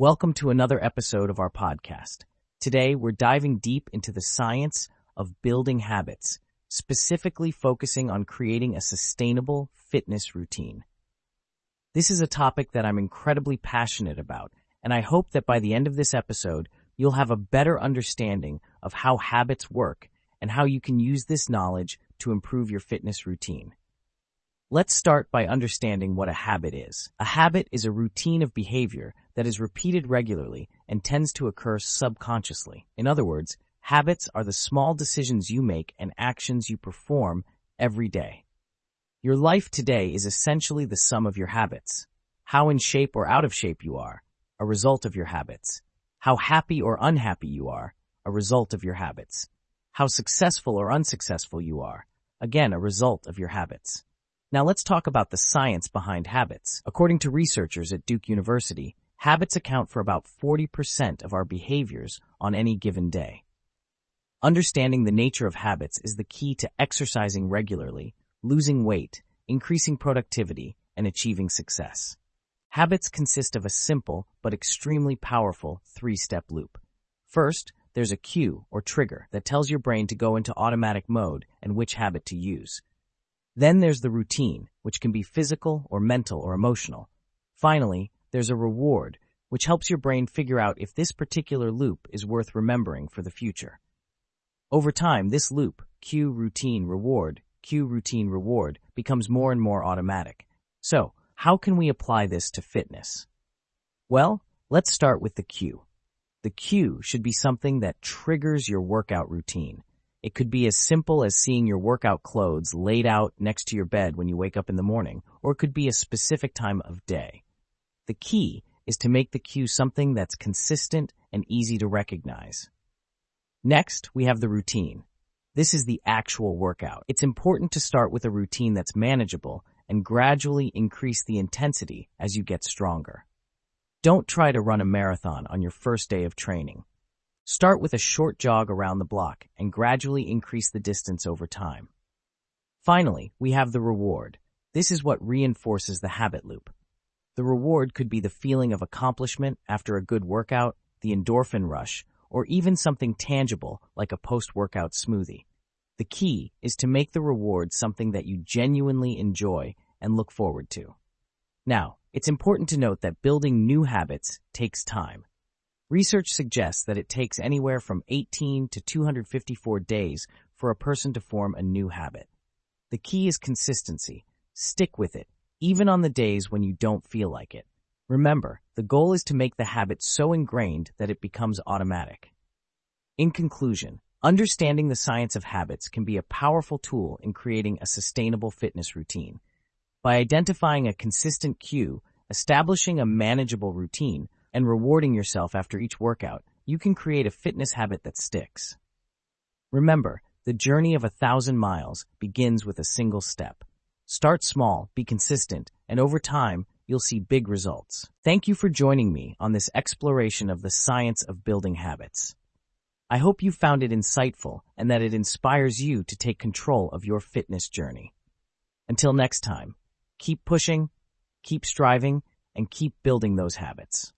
Welcome to another episode of our podcast. Today, we're diving deep into the science of building habits, specifically focusing on creating a sustainable fitness routine. This is a topic that I'm incredibly passionate about, and I hope that by the end of this episode, you'll have a better understanding of how habits work and how you can use this knowledge to improve your fitness routine. Let's start by understanding what a habit is. A habit is a routine of behavior that is repeated regularly and tends to occur subconsciously. In other words, habits are the small decisions you make and actions you perform every day. Your life today is essentially the sum of your habits. How in shape or out of shape you are, a result of your habits. How happy or unhappy you are, a result of your habits. How successful or unsuccessful you are, again a result of your habits. Now let's talk about the science behind habits. According to researchers at Duke University, habits account for about 40% of our behaviors on any given day. Understanding the nature of habits is the key to exercising regularly, losing weight, increasing productivity, and achieving success. Habits consist of a simple but extremely powerful three-step loop. First, there's a cue or trigger that tells your brain to go into automatic mode and which habit to use. Then there's the routine, which can be physical or mental or emotional. Finally, there's a reward, which helps your brain figure out if this particular loop is worth remembering for the future. Over time, this loop, cue, routine, reward, cue, routine, reward, becomes more and more automatic. So, how can we apply this to fitness? Well, let's start with the cue. The cue should be something that triggers your workout routine. It could be as simple as seeing your workout clothes laid out next to your bed when you wake up in the morning, or it could be a specific time of day. The key is to make the cue something that's consistent and easy to recognize. Next, we have the routine. This is the actual workout. It's important to start with a routine that's manageable and gradually increase the intensity as you get stronger. Don't try to run a marathon on your first day of training. Start with a short jog around the block and gradually increase the distance over time. Finally, we have the reward. This is what reinforces the habit loop. The reward could be the feeling of accomplishment after a good workout, the endorphin rush, or even something tangible like a post-workout smoothie. The key is to make the reward something that you genuinely enjoy and look forward to. Now, it's important to note that building new habits takes time. Research suggests that it takes anywhere from 18 to 254 days for a person to form a new habit. The key is consistency. Stick with it, even on the days when you don't feel like it. Remember, the goal is to make the habit so ingrained that it becomes automatic. In conclusion, understanding the science of habits can be a powerful tool in creating a sustainable fitness routine. By identifying a consistent cue, establishing a manageable routine, and rewarding yourself after each workout, you can create a fitness habit that sticks. Remember, the journey of a thousand miles begins with a single step. Start small, be consistent, and over time, you'll see big results. Thank you for joining me on this exploration of the science of building habits. I hope you found it insightful and that it inspires you to take control of your fitness journey. Until next time, keep pushing, keep striving, and keep building those habits.